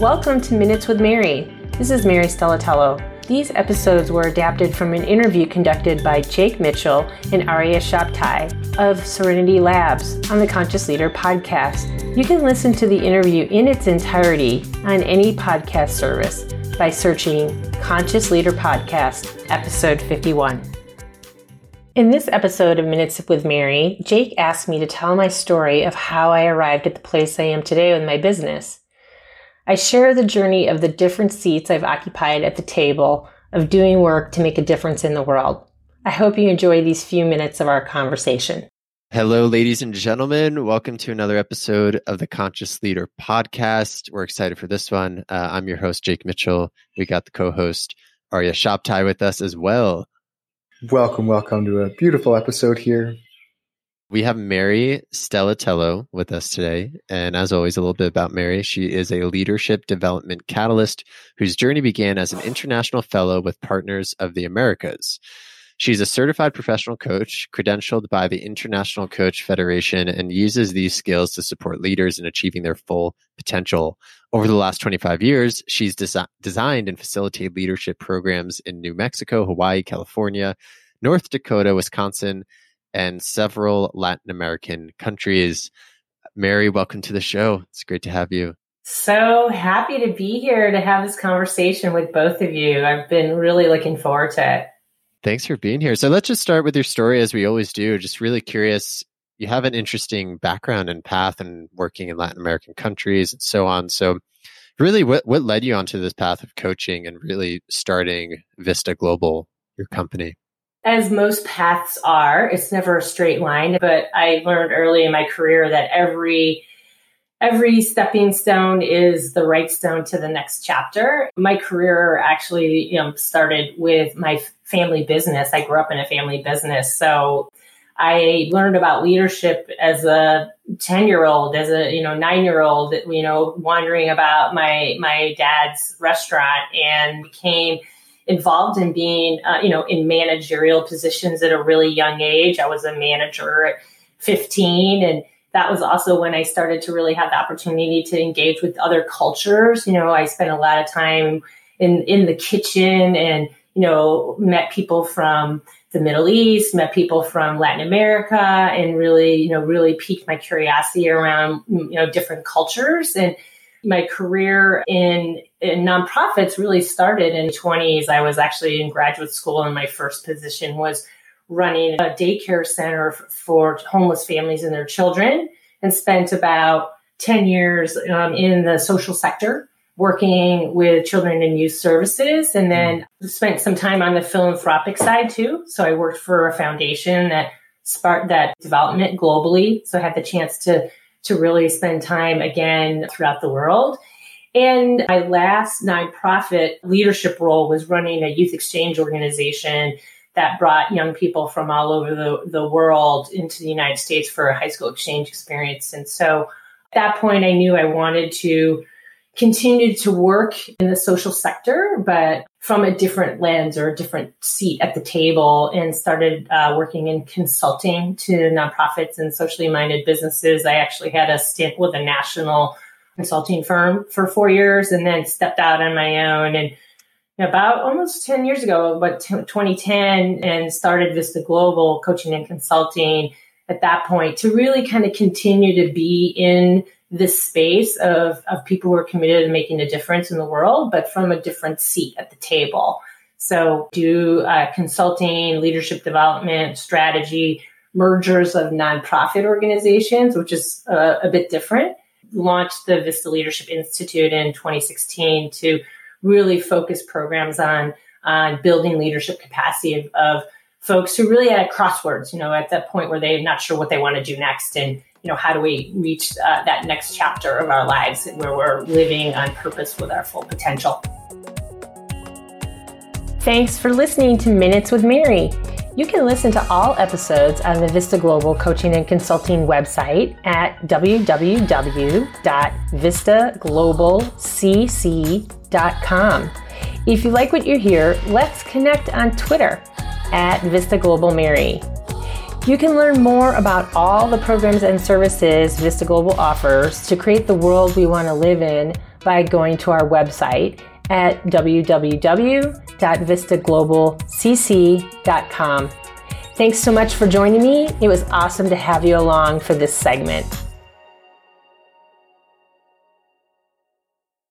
Welcome to Minutes with Mary. This is Mary Stellatello. These episodes were adapted from an interview conducted by Jake Mitchell and Arya Shabtai of Serenity Labs on the Conscious Leader podcast. You can listen to the interview in its entirety on any podcast service by searching Conscious Leader Podcast, episode 51. In this episode of Minutes with Mary, Jake asked me to tell my story of how I arrived at the place I am today with my business. I share the journey of the different seats I've occupied at the table of doing work to make a difference in the world. I hope you enjoy these few minutes of our conversation. Hello, ladies and gentlemen. Welcome to another episode of the Conscious Leader podcast. We're excited for this one. Uh, I'm your host, Jake Mitchell. We got the co host, Arya Shabtai, with us as well. Welcome, welcome to a beautiful episode here. We have Mary Stellatello with us today. And as always, a little bit about Mary. She is a leadership development catalyst whose journey began as an international fellow with Partners of the Americas. She's a certified professional coach, credentialed by the International Coach Federation, and uses these skills to support leaders in achieving their full potential. Over the last 25 years, she's desi- designed and facilitated leadership programs in New Mexico, Hawaii, California, North Dakota, Wisconsin, and several Latin American countries. Mary, welcome to the show. It's great to have you. So happy to be here to have this conversation with both of you. I've been really looking forward to it. Thanks for being here. So let's just start with your story as we always do. Just really curious. You have an interesting background and path and working in Latin American countries and so on. So really what, what led you onto this path of coaching and really starting Vista Global, your company? As most paths are, it's never a straight line. But I learned early in my career that every every stepping stone is the right stone to the next chapter. My career actually, you know, started with my family business. I grew up in a family business, so I learned about leadership as a 10 year old, as a, you know, nine year old, you know, wandering about my, my dad's restaurant and became involved in being, uh, you know, in managerial positions at a really young age. I was a manager at 15 and that was also when I started to really have the opportunity to engage with other cultures. You know, I spent a lot of time in, in the kitchen and, you know, met people from the Middle East, met people from Latin America, and really, you know, really piqued my curiosity around, you know, different cultures. And my career in, in nonprofits really started in the 20s. I was actually in graduate school and my first position was running a daycare center for homeless families and their children and spent about 10 years um, in the social sector working with children and youth services and then spent some time on the philanthropic side too so i worked for a foundation that sparked that development globally so i had the chance to to really spend time again throughout the world. And my last nonprofit leadership role was running a youth exchange organization that brought young people from all over the, the world into the United States for a high school exchange experience. And so at that point, I knew I wanted to continue to work in the social sector, but from a different lens or a different seat at the table and started uh, working in consulting to nonprofits and socially minded businesses. I actually had a stint with a national consulting firm for four years and then stepped out on my own and about almost 10 years ago, about 2010 and started Vista Global coaching and consulting at that point to really kind of continue to be in this space of, of people who are committed to making a difference in the world, but from a different seat at the table. So do uh, consulting, leadership development, strategy, mergers of nonprofit organizations, which is uh, a bit different. Launched the Vista Leadership Institute in 2016 to really focus programs on on building leadership capacity of, of folks who really at crosswords, you know, at that point where they're not sure what they want to do next and you know, how do we reach uh, that next chapter of our lives where we're living on purpose with our full potential? Thanks for listening to Minutes with Mary. You can listen to all episodes on the Vista Global Coaching and Consulting website at www.vistaglobalcc.com. If you like what you hear, let's connect on Twitter at Vista Global Mary. You can learn more about all the programs and services Vista Global offers to create the world we want to live in by going to our website at www.vistaglobalcc.com. Thanks so much for joining me. It was awesome to have you along for this segment.